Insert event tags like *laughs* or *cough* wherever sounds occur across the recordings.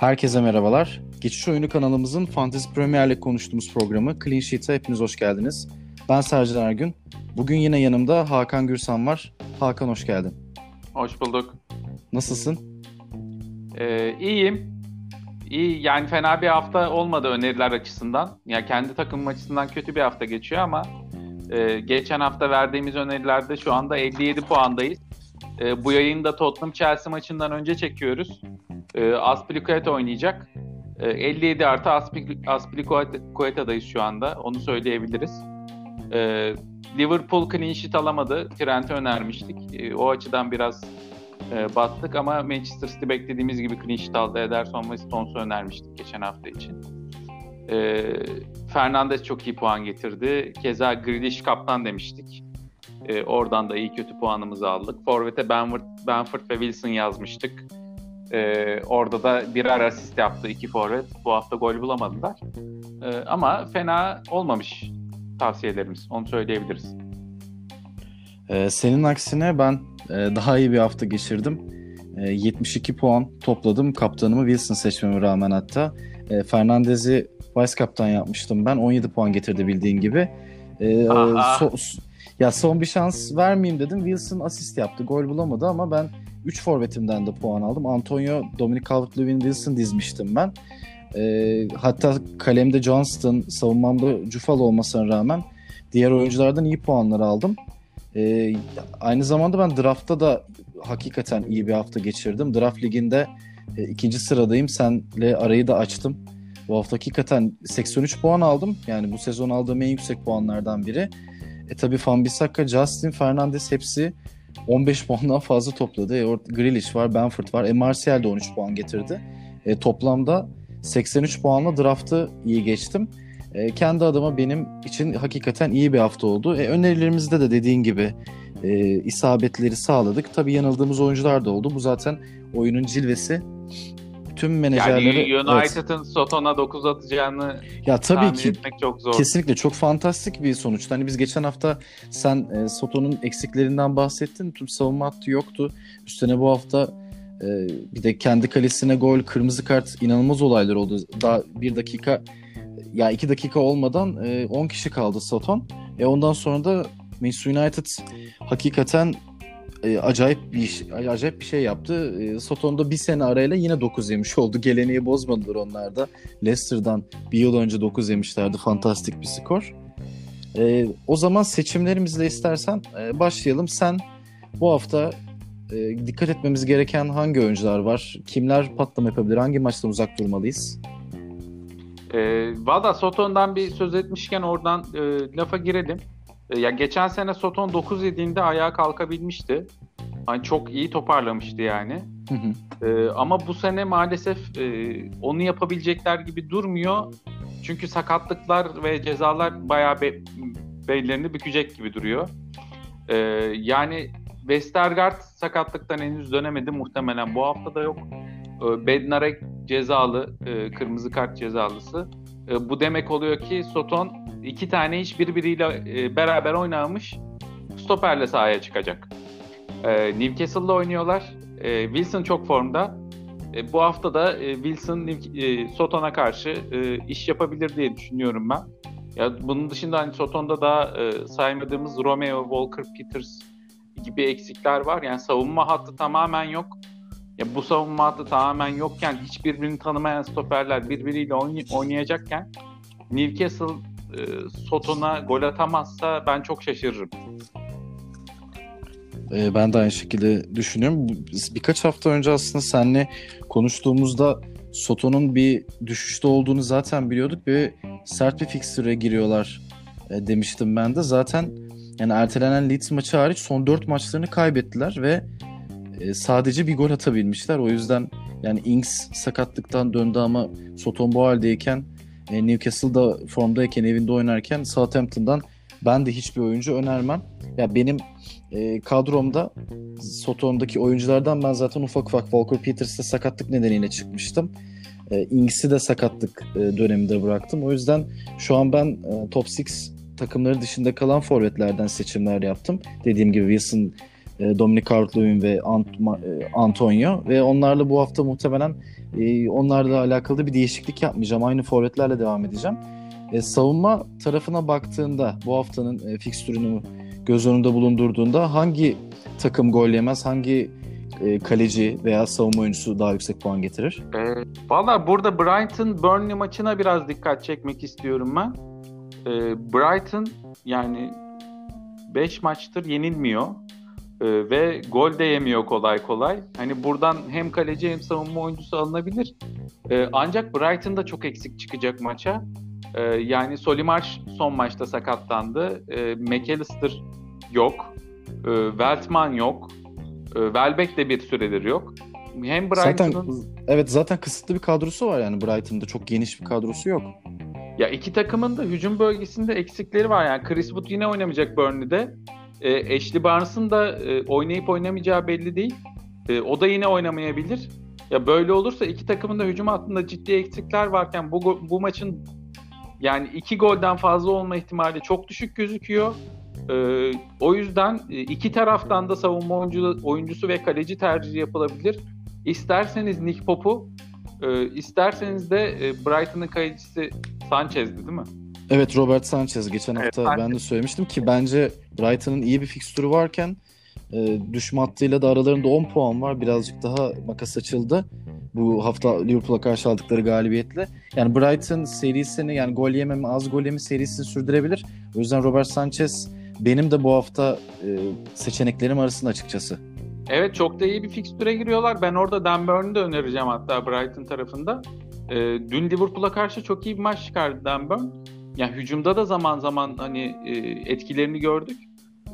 Herkese merhabalar. Geçiş Oyunu kanalımızın Fantasy Premier Lig konuştuğumuz programı Clean Sheet'e hepiniz hoş geldiniz. Ben Sercan Ergün. Bugün yine yanımda Hakan Gürsan var. Hakan hoş geldin. Hoş bulduk. Nasılsın? Ee, iyiyim. İyi yani fena bir hafta olmadı öneriler açısından. Ya yani kendi takımım açısından kötü bir hafta geçiyor ama e, geçen hafta verdiğimiz önerilerde şu anda 57 puandayız. E, bu yayını da Tottenham Chelsea maçından önce çekiyoruz. E, Aspilicueta oynayacak. E, 57 artı Aspilicueta'dayız şu anda. Onu söyleyebiliriz. E, Liverpool clean sheet alamadı. Trent'i önermiştik. E, o açıdan biraz e, battık ama Manchester City beklediğimiz gibi clean sheet aldı. Ederson ve Stones'u önermiştik geçen hafta için. E, Fernandes çok iyi puan getirdi. Keza Grealish kaptan demiştik. E, oradan da iyi kötü puanımızı aldık. Forvet'e Benford, Benford ve Wilson yazmıştık. E, orada da birer asist yaptı iki forvet. Bu hafta gol bulamadılar. E, ama fena olmamış tavsiyelerimiz. Onu söyleyebiliriz. Ee, senin aksine ben e, daha iyi bir hafta geçirdim. E, 72 puan topladım. Kaptanımı Wilson seçmeme rağmen hatta. E, Fernandez'i vice kaptan yapmıştım ben. 17 puan getirdi bildiğin gibi. E, so, ya son bir şans vermeyeyim dedim. Wilson asist yaptı. Gol bulamadı ama ben 3 forvetimden de puan aldım. Antonio, Dominic Calvert-Lewin, Wilson dizmiştim ben. E, hatta kalemde Johnston, savunmamda Cufal olmasına rağmen diğer oyunculardan iyi puanlar aldım. E, aynı zamanda ben draftta da hakikaten iyi bir hafta geçirdim. Draft liginde e, ikinci sıradayım. Senle arayı da açtım. Bu hafta hakikaten 83 puan aldım. Yani bu sezon aldığım en yüksek puanlardan biri. E tabi Fambisaka, Justin Fernandes hepsi 15 puandan fazla topladı. E, Grealish var, Benford var. E, Martial de 13 puan getirdi. E, toplamda 83 puanla draftı iyi geçtim. E, kendi adıma benim için hakikaten iyi bir hafta oldu. E, önerilerimizde de dediğin gibi e, isabetleri sağladık. Tabii yanıldığımız oyuncular da oldu. Bu zaten oyunun cilvesi. Tüm menajerleri... Yani United'ın evet. Soton'a 9 atacağını ya tabii ki etmek çok zor. Kesinlikle çok fantastik bir sonuç. Hani biz geçen hafta sen e, Soto'nun eksiklerinden bahsettin. Tüm savunma hattı yoktu. Üstüne bu hafta e, bir de kendi kalesine gol, kırmızı kart inanılmaz olaylar oldu. Daha bir dakika ya iki dakika olmadan 10 e, kişi kaldı Soton. E ondan sonra da Manchester United hakikaten e, acayip bir acayip bir şey yaptı. E, Soton'da bir sene arayla yine 9 yemiş oldu. Geleneği bozmadılar onlar da. Leicester'dan bir yıl önce 9 yemişlerdi. Fantastik bir skor. E, o zaman seçimlerimizle istersen e, başlayalım. Sen bu hafta e, dikkat etmemiz gereken hangi oyuncular var? Kimler patlama yapabilir? Hangi maçtan uzak durmalıyız? E, Valla Soton'dan bir söz etmişken oradan e, lafa girelim. E, ya geçen sene Soton 9 yediğinde ayağa kalkabilmişti. Hani çok iyi toparlamıştı yani. Hı hı. E, ama bu sene maalesef e, onu yapabilecekler gibi durmuyor. Çünkü sakatlıklar ve cezalar bayağı be, bellerini bükecek gibi duruyor. E, yani Westergaard sakatlıktan henüz dönemedi. Muhtemelen bu hafta da yok. E, Bednarek cezalı, e, kırmızı kart cezalısı. E, bu demek oluyor ki Soton iki tane hiç birbiriyle e, beraber oynamış stoperle sahaya çıkacak. E, Newcastle'la oynuyorlar. E, Wilson çok formda. E, bu hafta da e, Wilson e, Soton'a karşı e, iş yapabilir diye düşünüyorum ben. Ya bunun dışında hani Soton'da da e, saymadığımız Romeo, Walker, Peters gibi eksikler var. Yani savunma hattı tamamen yok. Ya bu savunma hattı tamamen yokken hiçbirbirini tanımayan stoperler birbiriyle oynay- oynayacakken Newcastle e, Soton'a gol atamazsa ben çok şaşırırım. E, ben de aynı şekilde düşünüyorum. Birkaç hafta önce aslında seninle konuştuğumuzda Soto'nun bir düşüşte olduğunu zaten biliyorduk ve sert bir fikstüre giriyorlar e, demiştim ben de. Zaten yani ertelenen Leeds maçı hariç son 4 maçlarını kaybettiler ve e, sadece bir gol atabilmişler. O yüzden yani Ings sakatlıktan döndü ama Soton bu haldeyken e, Newcastle'da formdayken evinde oynarken Southampton'dan ben de hiçbir oyuncu önermem. Ya benim e, kadromda Soton'daki oyunculardan ben zaten ufak ufak Walker Peters'ta sakatlık nedeniyle çıkmıştım. E, Ings'i de sakatlık e, döneminde bıraktım. O yüzden şu an ben e, top 6 takımları dışında kalan forvetlerden seçimler yaptım. Dediğim gibi Wilson E, Dominic Calvert-Lewin ve Ant e, Antonio ve onlarla bu hafta muhtemelen e, onlarla alakalı bir değişiklik yapmayacağım. Aynı forvetlerle devam edeceğim. E, savunma tarafına baktığında bu haftanın e, fikstürünü göz önünde bulundurduğunda hangi takım gol yemez, hangi e, kaleci veya savunma oyuncusu daha yüksek puan getirir? E, Valla burada Brighton Burnley maçına biraz dikkat çekmek istiyorum ben. E, Brighton yani 5 maçtır yenilmiyor e, ve gol de yemiyor kolay kolay. Hani buradan hem kaleci hem savunma oyuncusu alınabilir. E, ancak Brighton da çok eksik çıkacak maça. E, yani Solimarch son maçta sakatlandı. E, McAllister yok. E, Weltman yok. E, Welbeck de bir süredir yok. Hem Brighton'ın... Zaten, evet zaten kısıtlı bir kadrosu var yani Brighton'da. Çok geniş bir kadrosu yok. Ya iki takımın da hücum bölgesinde eksikleri var. Yani Chris Wood yine oynamayacak Burnley'de. E, Ashley Barnes'ın da e, oynayıp oynamayacağı belli değil. E, o da yine oynamayabilir. Ya böyle olursa iki takımın da hücum hattında ciddi eksikler varken bu bu maçın yani iki golden fazla olma ihtimali çok düşük gözüküyor. Ee, o yüzden e, iki taraftan da savunma oyuncu, oyuncusu ve kaleci tercihi yapılabilir. İsterseniz Nick Pop'u, e, isterseniz de e, Brighton'ın kalecisi Sanchez'di değil mi? Evet Robert Sanchez geçen evet, hafta Sanchez. ben de söylemiştim ki bence Brighton'ın iyi bir fikstürü varken e, düşme hattıyla da aralarında 10 puan var. Birazcık daha makas açıldı. Bu hafta Liverpool'a karşı aldıkları galibiyetle. Yani Brighton serisini yani gol yememi az gol yeme serisini sürdürebilir. O yüzden Robert Sanchez benim de bu hafta e, seçeneklerim arasında açıkçası. Evet çok da iyi bir fikstüre giriyorlar. Ben orada Dan Burn'u da önereceğim hatta Brighton tarafında. E, dün Liverpool'a karşı çok iyi bir maç çıkardı Dan Burn. Yani hücumda da zaman zaman hani e, etkilerini gördük.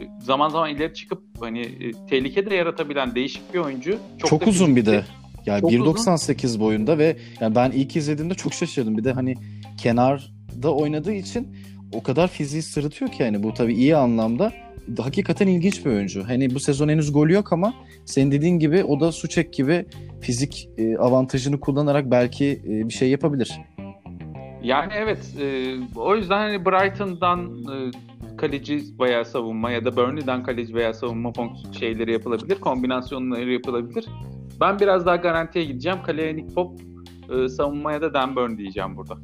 E, zaman zaman ileri çıkıp hani e, tehlike de yaratabilen değişik bir oyuncu. Çok, çok uzun fizikli. bir de. Yani 1.98 boyunda ve yani ben ilk izlediğimde çok şaşırdım. Bir de hani kenarda oynadığı için o kadar fiziği sırıtıyor ki yani bu tabii iyi anlamda. Hakikaten ilginç bir oyuncu. Hani bu sezon henüz golü yok ama senin dediğin gibi o da Suçek gibi fizik e, avantajını kullanarak belki e, bir şey yapabilir. Yani evet e, o yüzden hani Brighton'dan e, kaleci veya savunma ya da Burnley'den kaleci veya savunma şeyleri yapılabilir, kombinasyonları yapılabilir. Ben biraz daha garantiye gideceğim. Kaleye Nick Pop, e, savunmaya da Dan Burn diyeceğim burada.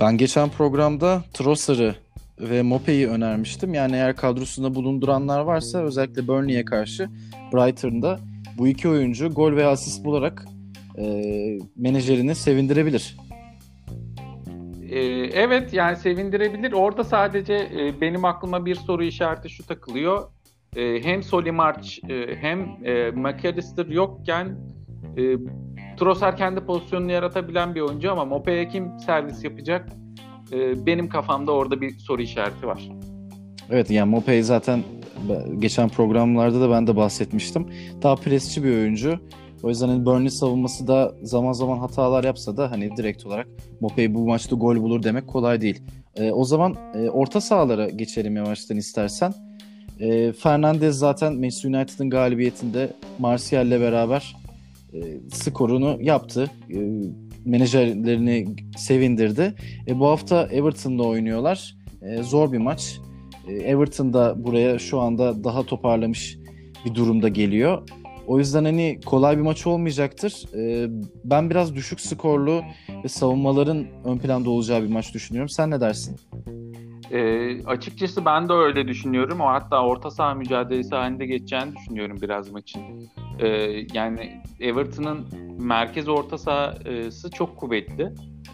Ben geçen programda Trossard'ı ve Mope'yi önermiştim. Yani eğer kadrosunda bulunduranlar varsa özellikle Burnley'e karşı Brighton'da bu iki oyuncu gol veya asist bularak e, menajerini sevindirebilir. Ee, evet yani sevindirebilir. Orada sadece e, benim aklıma bir soru işareti şu takılıyor. E, hem Solimarch e, hem e, McAllister yokken e, Trossard kendi pozisyonunu yaratabilen bir oyuncu ama Mope'ye kim servis yapacak? Ee, benim kafamda orada bir soru işareti var. Evet yani Mope zaten geçen programlarda da ben de bahsetmiştim. Daha presçi bir oyuncu. O yüzden hani Burnley savunması da zaman zaman hatalar yapsa da hani direkt olarak Mope bu maçta gol bulur demek kolay değil. E, o zaman e, orta sahalara geçelim yavaştan istersen. E, Fernandez zaten Manchester United'ın galibiyetinde Martial'le beraber e, skorunu yaptı. E, menajerlerini sevindirdi. E, bu hafta Everton'da oynuyorlar. E, zor bir maç. E, Everton da buraya şu anda daha toparlamış bir durumda geliyor. O yüzden hani kolay bir maç olmayacaktır. E, ben biraz düşük skorlu ve savunmaların ön planda olacağı bir maç düşünüyorum. Sen ne dersin? E, açıkçası ben de öyle düşünüyorum. O hatta orta saha mücadelesi halinde geçeceğini düşünüyorum biraz maçın. E, yani Everton'ın merkez orta sahası çok kuvvetli.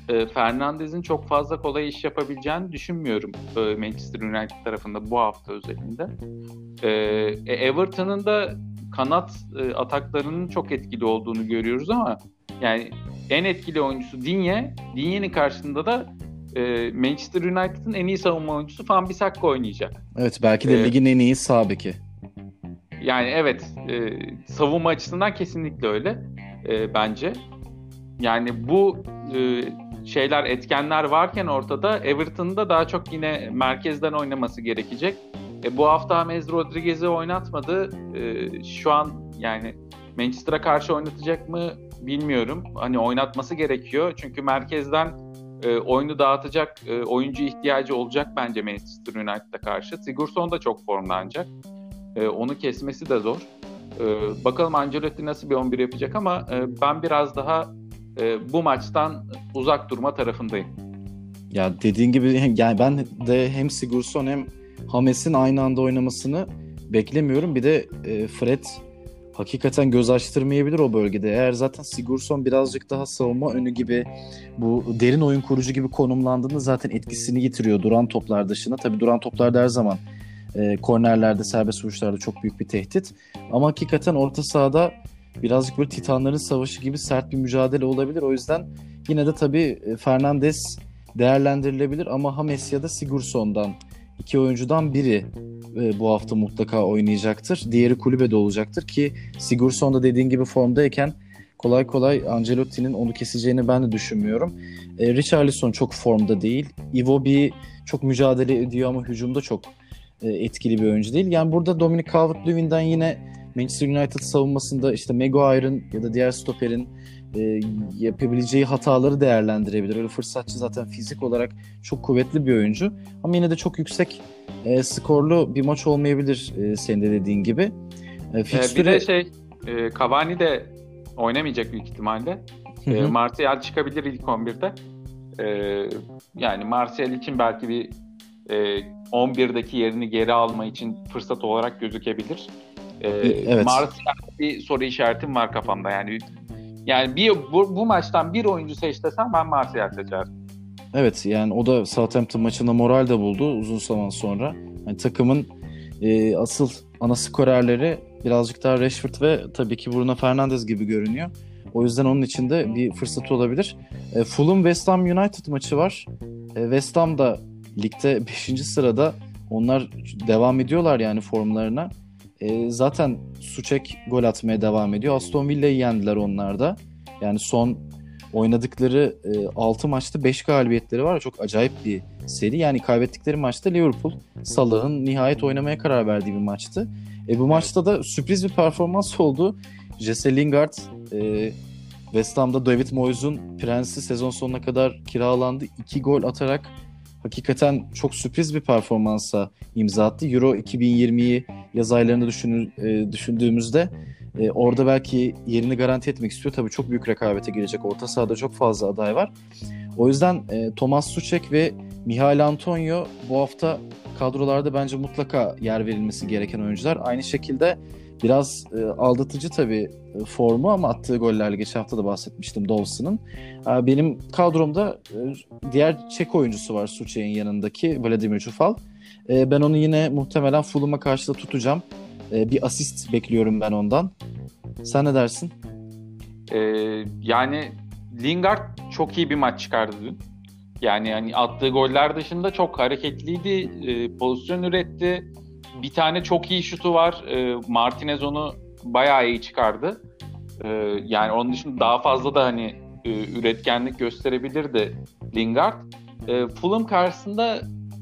E, Fernandez'in çok fazla kolay iş yapabileceğini düşünmüyorum e, Manchester United tarafında bu hafta özelinde. E, e Everton'ın da kanat e, ataklarının çok etkili olduğunu görüyoruz ama yani en etkili oyuncusu Dinye. Dinye'nin karşısında da e, Manchester United'ın en iyi savunma oyuncusu Van Bissaka oynayacak. Evet belki de ee, ligin en iyi sağ beki. Yani evet e, savunma açısından kesinlikle öyle e, bence. Yani bu e, şeyler etkenler varken ortada Everton'da daha çok yine merkezden oynaması gerekecek. E, bu hafta James Rodriguez'i oynatmadı. E, şu an yani Manchester'a karşı oynatacak mı bilmiyorum. Hani oynatması gerekiyor. Çünkü merkezden e, oyunu dağıtacak e, oyuncu ihtiyacı olacak bence Manchester United'a karşı. Sigurdsson da çok formlanacak. E, onu kesmesi de zor. E, bakalım Ancelotti nasıl bir 11 yapacak ama e, ben biraz daha e, bu maçtan uzak durma tarafındayım. Ya dediğin gibi *laughs* yani ben de hem Sigurdsson hem Hames'in aynı anda oynamasını beklemiyorum. Bir de e, Fred hakikaten göz açtırmayabilir o bölgede. Eğer zaten Sigurdsson birazcık daha savunma önü gibi bu derin oyun kurucu gibi konumlandığında zaten etkisini yitiriyor duran toplar dışında. Tabii duran toplar her zaman e, kornerlerde, serbest vuruşlarda çok büyük bir tehdit. Ama hakikaten orta sahada birazcık böyle Titanların savaşı gibi sert bir mücadele olabilir. O yüzden yine de tabii e, Fernandes değerlendirilebilir ama Hames ya da Sigurdsson'dan iki oyuncudan biri e, bu hafta mutlaka oynayacaktır. Diğeri kulübede olacaktır ki Sigurdsson da dediğin gibi formdayken kolay kolay Ancelotti'nin onu keseceğini ben de düşünmüyorum. E, Richarlison çok formda değil. Iwobi çok mücadele ediyor ama hücumda çok e, etkili bir oyuncu değil. Yani burada Dominic Calvert-Lewin'den yine Manchester United savunmasında işte Maguire'ın ya da diğer stoperin e, yapabileceği hataları değerlendirebilir. Öyle fırsatçı zaten fizik olarak çok kuvvetli bir oyuncu. Ama yine de çok yüksek e, skorlu bir maç olmayabilir e, senin de dediğin gibi. E, fikstüre... Bir de şey e, Cavani de oynamayacak büyük ihtimalle. E, Martial çıkabilir ilk 11'de. E, yani Martial için belki bir e, 11'deki yerini geri alma için fırsat olarak gözükebilir. E, evet. Martial bir soru işaretim var kafamda. Yani yani bir bu, bu maçtan bir oyuncu seç desem ben Martial seçerdim. Evet yani o da Southampton maçında moral de buldu uzun zaman sonra. Yani takımın e, asıl ana skorerleri birazcık daha Rashford ve tabii ki Bruno Fernandes gibi görünüyor. O yüzden onun için de bir fırsat olabilir. E, Fulham West Ham United maçı var. E, West Ham da ligde *laughs* 5. sırada. Onlar devam ediyorlar yani formlarına. E, zaten Suçek gol atmaya devam ediyor. Aston Villa'yı yendiler onlar da. Yani son oynadıkları e, 6 maçta 5 galibiyetleri var. Çok acayip bir seri. Yani kaybettikleri maçta Liverpool Salah'ın nihayet oynamaya karar verdiği bir maçtı. E, bu maçta da sürpriz bir performans *laughs* oldu. Jesse Lingard e, West Ham'da David Moyes'un prensi sezon sonuna kadar kiralandı. 2 gol atarak hakikaten çok sürpriz bir performansa imza attı. Euro 2020'yi yaz aylarında düşünür, e, düşündüğümüzde e, orada belki yerini garanti etmek istiyor. Tabii çok büyük rekabete girecek. Orta sahada çok fazla aday var. O yüzden e, Thomas Suchek ve Mihail Antonio bu hafta kadrolarda bence mutlaka yer verilmesi gereken oyuncular. Aynı şekilde biraz e, aldatıcı tabii e, formu ama attığı gollerle geçen hafta da bahsetmiştim Dawson'ın. E, benim kadromda e, diğer Çek oyuncusu var Suçek'in yanındaki Vladimir Çufal. E, ben onu yine muhtemelen Fulham'a karşı da tutacağım. E, bir asist bekliyorum ben ondan. Sen ne dersin? E, yani Lingard çok iyi bir maç çıkardı dün. Yani yani attığı goller dışında çok hareketliydi, e, pozisyon üretti. Bir tane çok iyi şutu var. E, Martinez onu bayağı iyi çıkardı. E, yani onun dışında daha fazla da hani e, üretkenlik gösterebilirdi Lingard. E, Fulham karşısında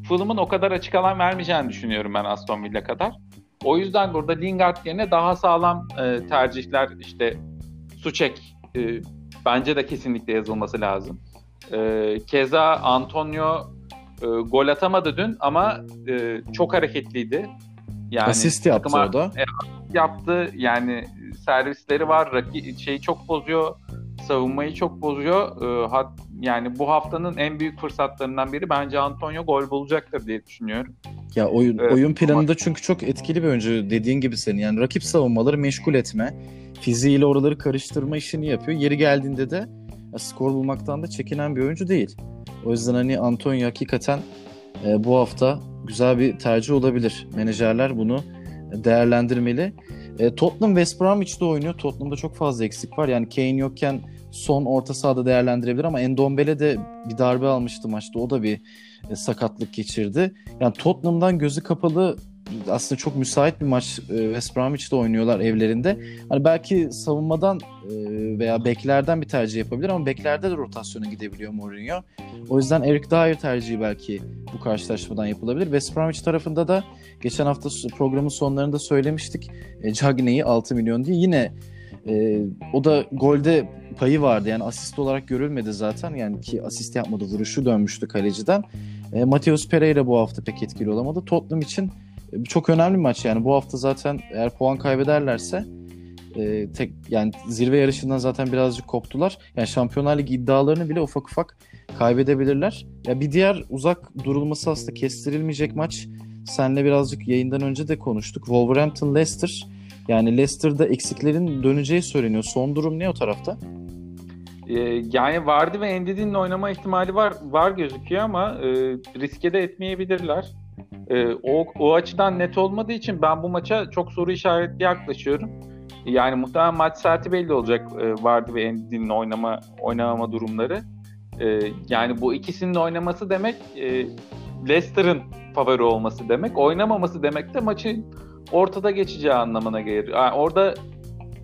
Fulham'ın o kadar açık alan vermeyeceğini düşünüyorum ben Aston Villa kadar. O yüzden burada Lingard yerine daha sağlam e, tercihler işte Suçek e, bence de kesinlikle yazılması lazım. E, keza Antonio e, gol atamadı dün ama e, çok hareketliydi. Yani asist yaptı o da. E, yaptı yani servisleri var. Raki, şeyi çok bozuyor. Savunmayı çok bozuyor. E, hat, yani bu haftanın en büyük fırsatlarından biri bence Antonio gol bulacaktır diye düşünüyorum. Ya oyun evet, oyun planında ama... çünkü çok etkili bir oyuncu dediğin gibi senin. Yani rakip savunmaları meşgul etme, fiziğiyle oraları karıştırma işini yapıyor. Yeri geldiğinde de skor bulmaktan da çekinen bir oyuncu değil. O yüzden hani Antonio hakikaten e, bu hafta güzel bir tercih olabilir. Menajerler bunu değerlendirmeli. E, Tottenham West Bromwich'te oynuyor. Tottenham'da çok fazla eksik var. Yani Kane yokken son orta sahada değerlendirebilir ama Endombele de bir darbe almıştı maçta. O da bir e, sakatlık geçirdi. Yani Tottenham'dan gözü kapalı aslında çok müsait bir maç e, West Bromwich'te oynuyorlar evlerinde. Hani belki savunmadan e, veya beklerden bir tercih yapabilir ama beklerde de rotasyona gidebiliyor Mourinho. O yüzden Eric Dyer tercihi belki bu karşılaşmadan yapılabilir. West Bromwich tarafında da geçen hafta programın sonlarında söylemiştik. Cagney'i 6 milyon diye yine e, o da golde payı vardı. Yani asist olarak görülmedi zaten. Yani ki asist yapmadı. Vuruşu dönmüştü kaleciden. E, Mateus Pereira bu hafta pek etkili olamadı. Tottenham için E, çok önemli maç yani. Bu hafta zaten eğer puan kaybederlerse e, tek yani zirve yarışından zaten birazcık koptular. Yani Şampiyonlar Ligi iddialarını bile ufak ufak kaybedebilirler. Ya bir diğer uzak durulması aslında kestirilmeyecek maç. Senle birazcık yayından önce de konuştuk. Wolverhampton Leicester. Yani Leicester'da eksiklerin döneceği söyleniyor. Son durum ne o tarafta? Ee, yani Vardy ve Endidi'nin oynama ihtimali var var gözüküyor ama e, riske de etmeyebilirler. E, o, o açıdan net olmadığı için ben bu maça çok soru işaretli yaklaşıyorum. Yani muhtemelen maç saati belli olacak e, Vardy ve Endidi'nin oynama oynamama durumları. E, yani bu ikisinin oynaması demek e, Leicester'ın favori olması demek. Oynamaması demek de maçın ortada geçeceği anlamına gelir. Yani orada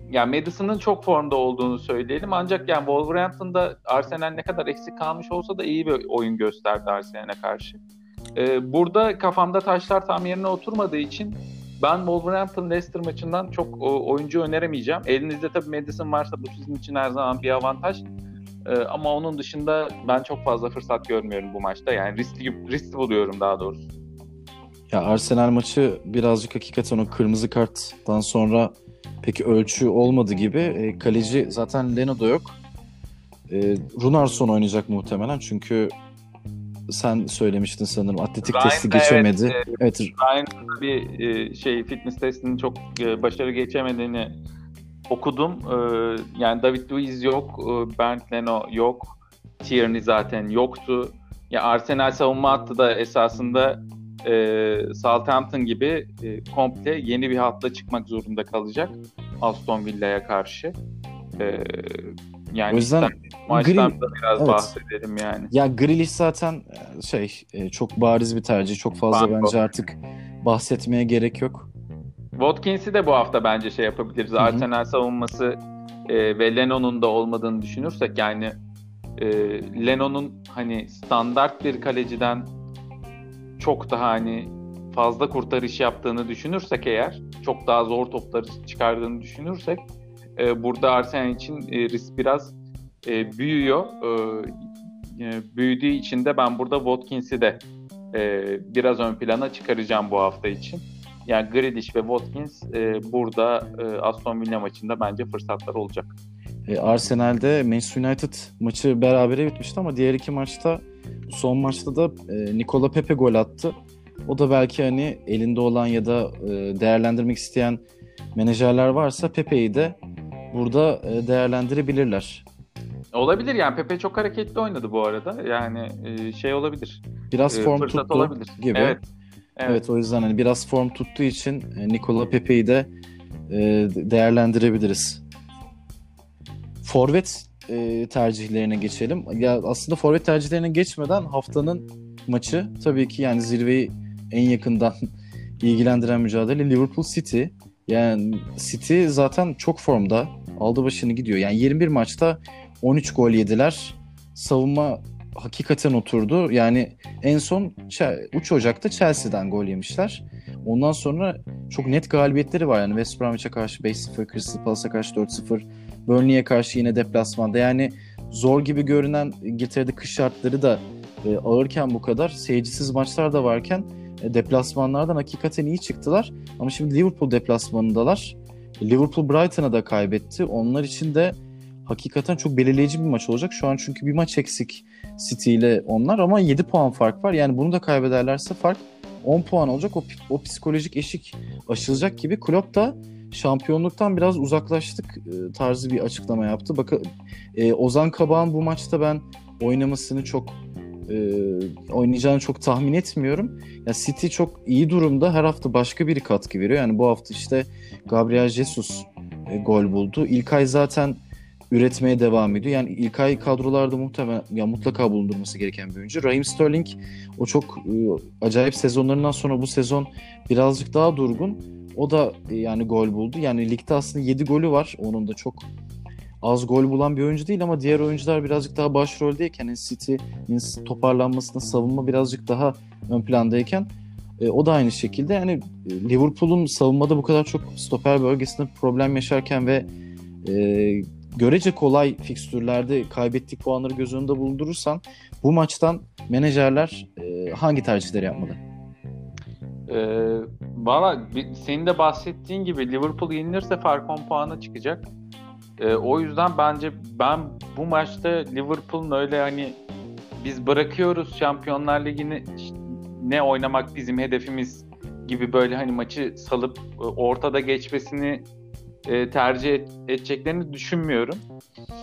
yani Madison'ın çok formda olduğunu söyleyelim. Ancak yani Wolverhampton'da Arsenal ne kadar eksik kalmış olsa da iyi bir oyun gösterdi Arsenal'e karşı. Ee, burada kafamda taşlar tam yerine oturmadığı için ben Wolverhampton Leicester maçından çok o, oyuncu öneremeyeceğim. Elinizde tabii Madison varsa bu sizin için her zaman bir avantaj. Ee, ama onun dışında ben çok fazla fırsat görmüyorum bu maçta. Yani riskli, riskli buluyorum daha doğrusu. Ya Arsenal maçı birazcık hakikaten o kırmızı karttan sonra peki ölçü olmadı gibi. E, kaleci zaten Leno da yok. E, Runarsson oynayacak muhtemelen çünkü sen söylemiştin sanırım. Atletik Ryan, testi geçemedi. Evet, evet. Ryan bir e, şey fitness testinin çok e, başarı geçemediğini okudum. E, yani David Luiz yok, e, Bernd Leno yok, Tierney zaten yoktu. Ya Arsenal savunma hattı da esasında e, Southampton gibi e, komple yeni bir hatla çıkmak zorunda kalacak Aston Villa'ya karşı. E, yani o yüzden maçtan Grill, biraz evet. bahsedelim yani. Ya Grealish zaten e, şey e, çok bariz bir tercih. Çok fazla Banko. bence artık bahsetmeye gerek yok. Watkins'i de bu hafta bence şey yapabiliriz. Hı-hı. Arsenal savunması e, ve Lennon'un da olmadığını düşünürsek yani e, Lennon'un hani standart bir kaleciden çok daha hani fazla kurtarış yaptığını düşünürsek eğer, çok daha zor topları çıkardığını düşünürsek e, burada Arsenal için e, risk biraz e, büyüyor. E, e, büyüdüğü için de ben burada Watkins'i de e, biraz ön plana çıkaracağım bu hafta için. Yani Grealish ve Watkins e, burada e, Aston Villa maçında bence fırsatlar olacak. E, Arsenal'de Manchester United maçı berabere bitmişti ama diğer iki maçta son maçta da e, Nikola Pepe gol attı. O da belki hani elinde olan ya da e, değerlendirmek isteyen menajerler varsa Pepe'yi de burada e, değerlendirebilirler. Olabilir yani Pepe çok hareketli oynadı bu arada. Yani e, şey olabilir. Biraz e, form tuttu olabilir. gibi. Evet. Evet. evet o yüzden hani biraz form tuttuğu için Nikola Pepe'yi de değerlendirebiliriz. Forvet tercihlerine geçelim. Ya aslında forvet tercihlerine geçmeden haftanın maçı tabii ki yani zirveyi en yakından *laughs* ilgilendiren mücadele Liverpool City. Yani City zaten çok formda. Aldı başını gidiyor. Yani 21 maçta 13 gol yediler. Savunma hakikaten oturdu. Yani en son 3 Ocak'ta Chelsea'den gol yemişler. Ondan sonra çok net galibiyetleri var. Yani West Bromwich'e karşı 5-0, Crystal Palace'a karşı 4-0, Burnley'e karşı yine deplasmanda. Yani zor gibi görünen İngiltere'de kış şartları da e, ağırken bu kadar seyircisiz maçlar da varken e, deplasmanlardan hakikaten iyi çıktılar. Ama şimdi Liverpool deplasmanındalar. Liverpool Brighton'a da kaybetti. Onlar için de hakikaten çok belirleyici bir maç olacak. Şu an çünkü bir maç eksik City ile onlar ama 7 puan fark var. Yani bunu da kaybederlerse fark 10 puan olacak. O, o psikolojik eşik aşılacak gibi. Klopp da şampiyonluktan biraz uzaklaştık e, tarzı bir açıklama yaptı. Bakın e, Ozan Kabak'ın bu maçta ben oynamasını çok e, oynayacağını çok tahmin etmiyorum. Ya City çok iyi durumda. Her hafta başka biri katkı veriyor. Yani bu hafta işte Gabriel Jesus e, gol buldu. İlkay zaten üretmeye devam ediyor. Yani İlkay kadrolarda muhtemelen ya mutlaka bulundurması gereken bir oyuncu. Raheem Sterling o çok e, acayip sezonlarından sonra bu sezon birazcık daha durgun. O da e, yani gol buldu. Yani ligde aslında 7 golü var. Onun da çok az gol bulan bir oyuncu değil ama diğer oyuncular birazcık daha başroldeyken yani City'nin toparlanmasında savunma birazcık daha ön plandayken e, o da aynı şekilde yani e, Liverpool'un savunmada bu kadar çok stoper bölgesinde problem yaşarken ve e, görece kolay fikstürlerde kaybettik puanları göz önünde bulundurursan bu maçtan menajerler e, hangi tercihleri yapmalı? Ee, Valla senin de bahsettiğin gibi Liverpool yenilirse fark 10 puana çıkacak. Ee, o yüzden bence ben bu maçta Liverpool'un öyle hani biz bırakıyoruz Şampiyonlar Ligi'ni ne oynamak bizim hedefimiz gibi böyle hani maçı salıp e, ortada geçmesini e, tercih edeceklerini düşünmüyorum.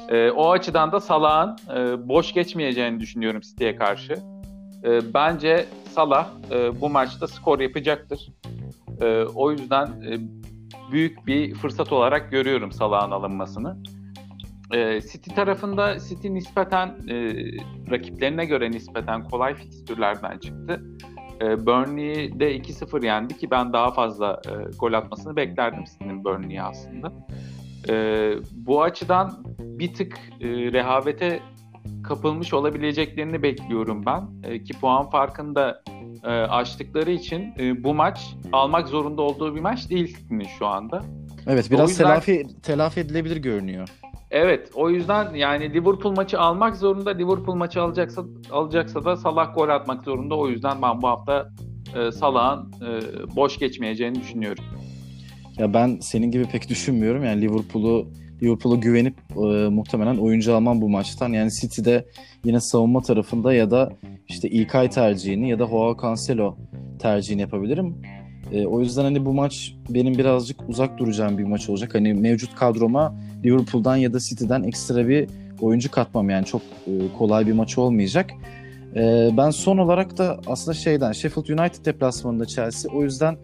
E, o açıdan da Salah'ın e, boş geçmeyeceğini düşünüyorum City'ye karşı. E, bence Salah e, bu maçta skor yapacaktır. E, o yüzden e, büyük bir fırsat olarak görüyorum Salah'ın alınmasını. E, City tarafında City nispeten e, rakiplerine göre nispeten kolay fikstürlerden çıktı. E, Burnley'i de 2-0 yendi ki ben daha fazla e, gol atmasını beklerdim City'nin Burnley'i aslında. E, bu açıdan bir tık e, rehavete kapılmış olabileceklerini bekliyorum ben. E, ki puan farkında e, açtıkları için e, bu maç almak zorunda olduğu bir maç değil City'nin şu anda. Evet biraz yüzden... telafi, telafi edilebilir görünüyor. Evet o yüzden yani Liverpool maçı almak zorunda. Liverpool maçı alacaksa alacaksa da Salah gol atmak zorunda. O yüzden ben bu hafta e, Salah'ın e, boş geçmeyeceğini düşünüyorum. Ya ben senin gibi pek düşünmüyorum. Yani Liverpool'u Liverpool'a güvenip e, muhtemelen oyuncu almam bu maçtan. Yani City'de yine savunma tarafında ya da işte İlkay tercihini ya da Joao Cancelo tercihini yapabilirim. E, o yüzden hani bu maç benim birazcık uzak duracağım bir maç olacak. Hani mevcut kadroma Liverpool'dan ya da City'den ekstra bir oyuncu katmam yani çok e, kolay bir maç olmayacak. E, ben son olarak da aslında şeyden Sheffield United deplasmanında Chelsea o yüzden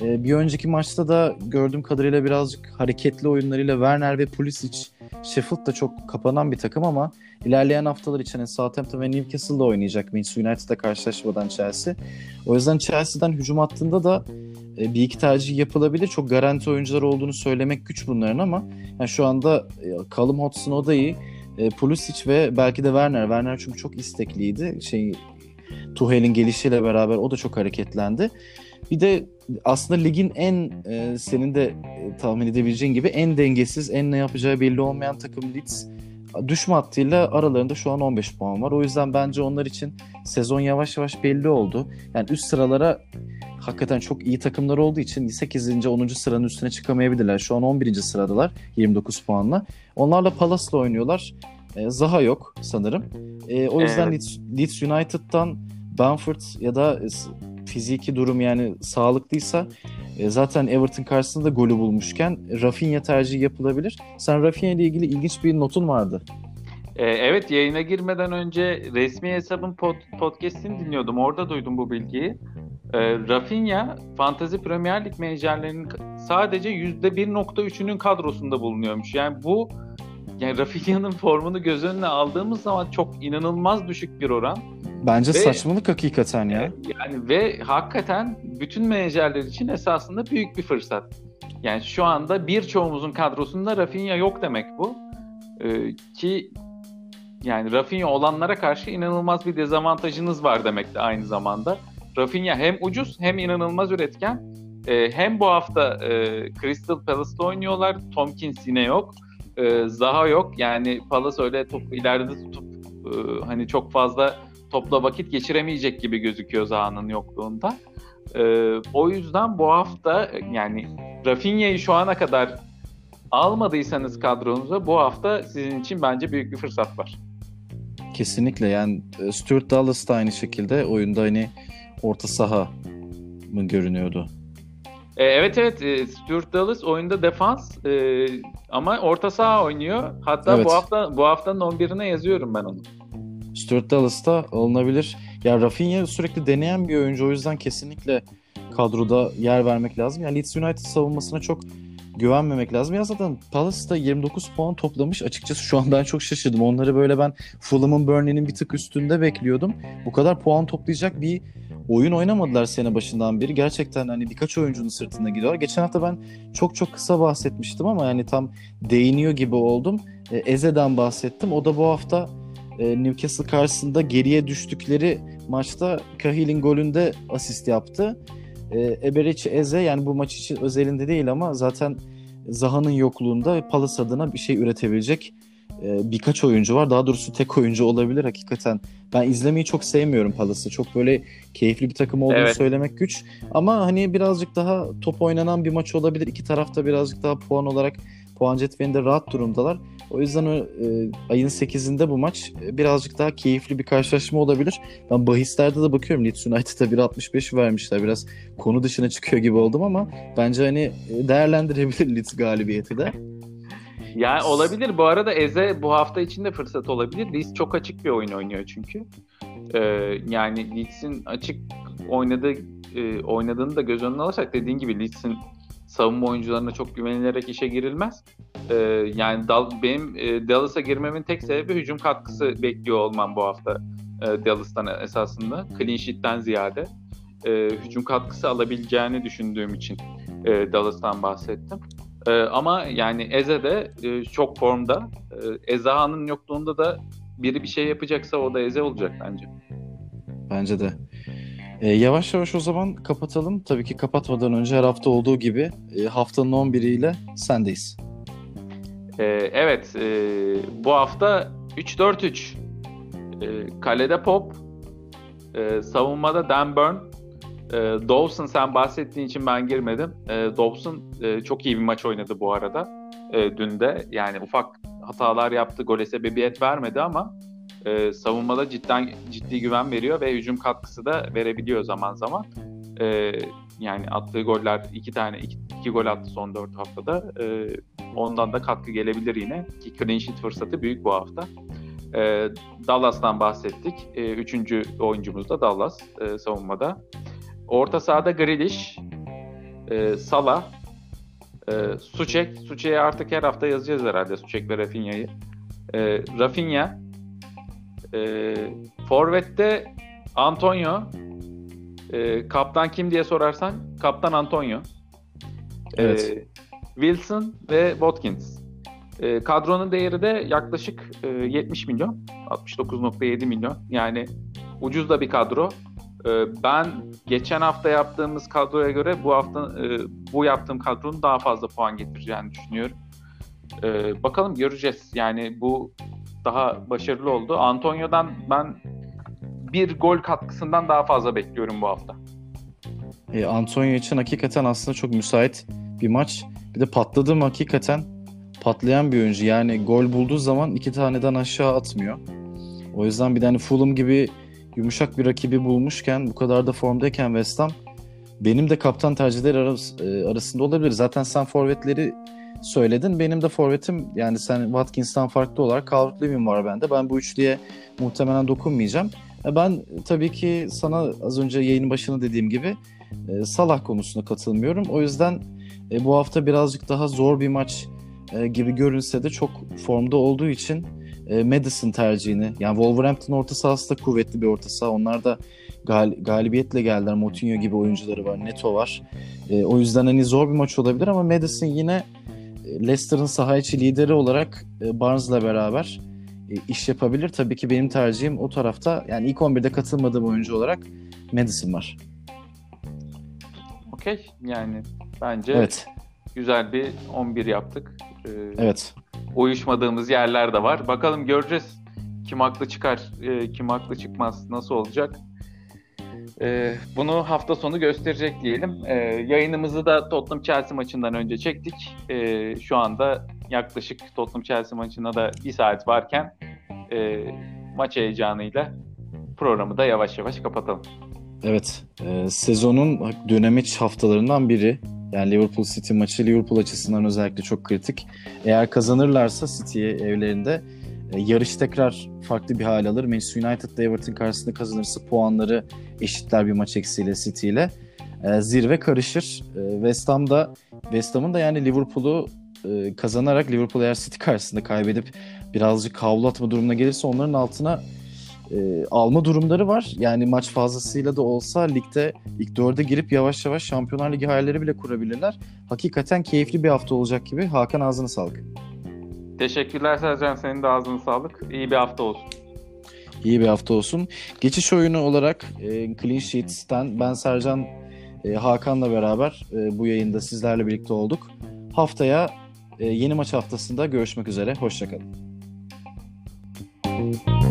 e, bir önceki maçta da gördüğüm kadarıyla birazcık hareketli oyunlarıyla Werner ve Pulisic Sheffield da çok kapanan bir takım ama ilerleyen haftalar için hani Southampton ve Newcastle'da oynayacak Manchester United'la karşılaşmadan Chelsea. O yüzden Chelsea'den hücum hattında da e, bir iki tercih yapılabilir. Çok garanti oyuncular olduğunu söylemek güç bunların ama yani şu anda e, Callum Hudson Odoi, e, Pulisic ve belki de Werner. Werner çünkü çok istekliydi. Şey Tuhel'in gelişiyle beraber o da çok hareketlendi. Bir de aslında ligin en e, senin de e, tahmin edebileceğin gibi en dengesiz, en ne yapacağı belli olmayan takım Leeds düşme hattıyla aralarında şu an 15 puan var. O yüzden bence onlar için sezon yavaş yavaş belli oldu. Yani üst sıralara hakikaten çok iyi takımlar olduğu için 8. 10. sıranın üstüne çıkamayabilirler. Şu an 11. sıradalar 29 puanla. Onlarla Palace'la oynuyorlar. E, Zaha yok sanırım. E, o yüzden evet. Leeds, Leeds United'dan Bamford ya da fiziki durum yani sağlıklıysa e, zaten Everton karşısında golü bulmuşken Rafinha tercihi yapılabilir. Sen Rafinha ile ilgili ilginç bir notun vardı. E, evet yayına girmeden önce resmi hesabın pod, podcast'ini dinliyordum. Orada duydum bu bilgiyi. E, Rafinha Fantasy Premier Lig menajerlerinin sadece %1.3'ünün kadrosunda bulunuyormuş. Yani bu yani Rafinha'nın formunu göz önüne aldığımız zaman çok inanılmaz düşük bir oran. Bence ve, saçmalık hakikaten ya. Yani ve hakikaten bütün menajerler için esasında büyük bir fırsat. Yani şu anda birçoğumuzun kadrosunda Rafinha yok demek bu. Ee, ki yani Rafinha olanlara karşı inanılmaz bir dezavantajınız var demek de aynı zamanda. Rafinha hem ucuz hem inanılmaz üretken. Ee, hem bu hafta e, Crystal Palace'da oynuyorlar. Tomkins yine yok. Ee, Zaha yok. Yani Palace öyle top ileride tutup e, hani çok fazla topla vakit geçiremeyecek gibi gözüküyor Zaha'nın yokluğunda. E, o yüzden bu hafta yani Rafinha'yı şu ana kadar almadıysanız kadronuza bu hafta sizin için bence büyük bir fırsat var. Kesinlikle yani e, Stuart Dallas da aynı şekilde oyunda hani orta saha mı görünüyordu? E, evet evet e, Stuart Dallas oyunda defans e, ama orta saha oynuyor. Hatta evet. bu hafta bu haftanın 11'ine yazıyorum ben onu. Stuart Dallas'ta alınabilir. Ya Rafinha sürekli deneyen bir oyuncu o yüzden kesinlikle kadroda yer vermek lazım. Yani Leeds United savunmasına çok güvenmemek lazım. Ya zaten Palace'da 29 puan toplamış. Açıkçası şu an ben çok şaşırdım. Onları böyle ben Fulham'ın Burnley'nin bir tık üstünde bekliyordum. Bu kadar puan toplayacak bir oyun oynamadılar sene başından beri. Gerçekten hani birkaç oyuncunun sırtında gidiyorlar. Geçen hafta ben çok çok kısa bahsetmiştim ama yani tam değiniyor gibi oldum. E, Eze'den bahsettim. O da bu hafta e, Newcastle karşısında geriye düştükleri maçta Cahill'in golünde asist yaptı. E, Eberechi Eze yani bu maç için özelinde değil ama zaten Zaha'nın yokluğunda Palace adına bir şey üretebilecek e, birkaç oyuncu var. Daha doğrusu tek oyuncu olabilir hakikaten. Ben izlemeyi çok sevmiyorum Palace'ı. Çok böyle keyifli bir takım olduğunu evet. söylemek güç. Ama hani birazcık daha top oynanan bir maç olabilir. İki tarafta birazcık daha puan olarak puan cetvelinde rahat durumdalar. O yüzden e, ayın 8'inde bu maç e, birazcık daha keyifli bir karşılaşma olabilir. Ben bahislerde de bakıyorum Leeds United'a 1.65 vermişler. Biraz konu dışına çıkıyor gibi oldum ama bence hani e, değerlendirebilir Leeds galibiyeti de. Yani olabilir. Bu arada Eze bu hafta içinde fırsat olabilir. Leeds çok açık bir oyun oynuyor çünkü. Ee, yani Leeds'in açık oynadığı e, oynadığını da göz önüne alırsak dediğin gibi Leeds'in savunma oyuncularına çok güvenilerek işe girilmez. Ee, yani Dal, benim e, Dallas'a girmemin tek sebebi hücum katkısı bekliyor olmam bu hafta e, Dallas'tan esasında. Clean sheet'ten ziyade e, hücum katkısı alabileceğini düşündüğüm için e, Dallas'tan bahsettim. E, ama yani Eze de e, çok formda. E, Ezaha'nın yokluğunda da biri bir şey yapacaksa o da Eze olacak bence. Bence de. E, yavaş yavaş o zaman kapatalım. Tabii ki kapatmadan önce her hafta olduğu gibi e, haftanın 11'iyle sendeyiz. E, evet, e, bu hafta 3-4-3. E, kalede Pop, e, savunmada Dan Burn, e, Dawson sen bahsettiğin için ben girmedim. E, Dawson e, çok iyi bir maç oynadı bu arada. E, dün de yani ufak hatalar yaptı, gole sebebiyet vermedi ama e, savunmada cidden ciddi güven veriyor ve hücum katkısı da verebiliyor zaman zaman. E, yani attığı goller iki tane iki, iki gol attı son dört haftada. E, ondan da katkı gelebilir yine. Ki clean sheet fırsatı büyük bu hafta. E, Dallas'tan bahsettik. E, üçüncü oyuncumuz da Dallas e, savunmada. Orta sahada Grealish, e, Salah, e, Suçek. Suçek'e artık her hafta yazacağız herhalde Suçek ve Rafinha'yı. E, Rafinha, e, Forvet'te Antonio. E, kaptan kim diye sorarsan kaptan Antonio. Evet. E, Wilson ve Watkins. E, kadronun değeri de yaklaşık e, 70 milyon. 69.7 milyon. Yani ucuz da bir kadro. E, ben geçen hafta yaptığımız kadroya göre bu hafta e, bu yaptığım kadronun daha fazla puan getireceğini düşünüyorum. E, bakalım göreceğiz. Yani bu daha başarılı oldu. Antonio'dan ben bir gol katkısından daha fazla bekliyorum bu hafta. E, Antonio için hakikaten aslında çok müsait bir maç. Bir de patladığım hakikaten patlayan bir oyuncu. Yani gol bulduğu zaman iki taneden aşağı atmıyor. O yüzden bir de hani Fulham gibi yumuşak bir rakibi bulmuşken bu kadar da formdayken West Ham benim de kaptan tercihleri e, arasında olabilir. Zaten sen forvetleri söyledin. Benim de forvetim yani sen Watkins'tan farklı olarak Calvert-Lewin var bende. Ben bu üçlüye muhtemelen dokunmayacağım. E, ben tabii ki sana az önce yayının başında dediğim gibi e, Salah konusunda katılmıyorum. O yüzden e, bu hafta birazcık daha zor bir maç gibi görünse de çok formda olduğu için Madison tercihini yani Wolverhampton orta sahası da kuvvetli bir orta saha. Onlar da gal- galibiyetle geldiler. Moutinho gibi oyuncuları var. Neto var. o yüzden hani zor bir maç olabilir ama Madison yine Leicester'ın saha içi lideri olarak e, Barnes'la beraber e, iş yapabilir. Tabii ki benim tercihim o tarafta. Yani ilk 11'de katılmadığım oyuncu olarak Madison var. Okey. Yani bence evet. güzel bir 11 yaptık. Ee, evet. Uyuşmadığımız yerler de var. Bakalım göreceğiz. Kim haklı çıkar, e, kim haklı çıkmaz, nasıl olacak? Ee, bunu hafta sonu gösterecek diyelim. Ee, yayınımızı da Tottenham Chelsea maçından önce çektik. Ee, şu anda yaklaşık Tottenham Chelsea maçına da bir saat varken e, maç heyecanıyla programı da yavaş yavaş kapatalım. Evet, e, sezonun dönemeç haftalarından biri. Yani Liverpool City maçı Liverpool açısından özellikle çok kritik. Eğer kazanırlarsa City'ye evlerinde yarış tekrar farklı bir hal alır. Manchester United da Everton karşısında kazanırsa puanları eşitler bir maç eksiğiyle City ile. E, zirve karışır. E, West Ham'da West Ham'ın da yani Liverpool'u e, kazanarak Liverpool eğer City karşısında kaybedip birazcık havlu atma durumuna gelirse onların altına e, alma durumları var. Yani maç fazlasıyla da olsa ligde ilk dörde girip yavaş yavaş Şampiyonlar Ligi hayalleri bile kurabilirler. Hakikaten keyifli bir hafta olacak gibi. Hakan ağzına sağlık. Teşekkürler Sercan. Senin de ağzına sağlık. İyi bir hafta olsun. İyi bir hafta olsun. Geçiş oyunu olarak e, Clean Sheets'ten ben Sercan e, Hakan'la beraber e, bu yayında sizlerle birlikte olduk. Haftaya e, yeni maç haftasında görüşmek üzere. Hoşçakalın. Thank you.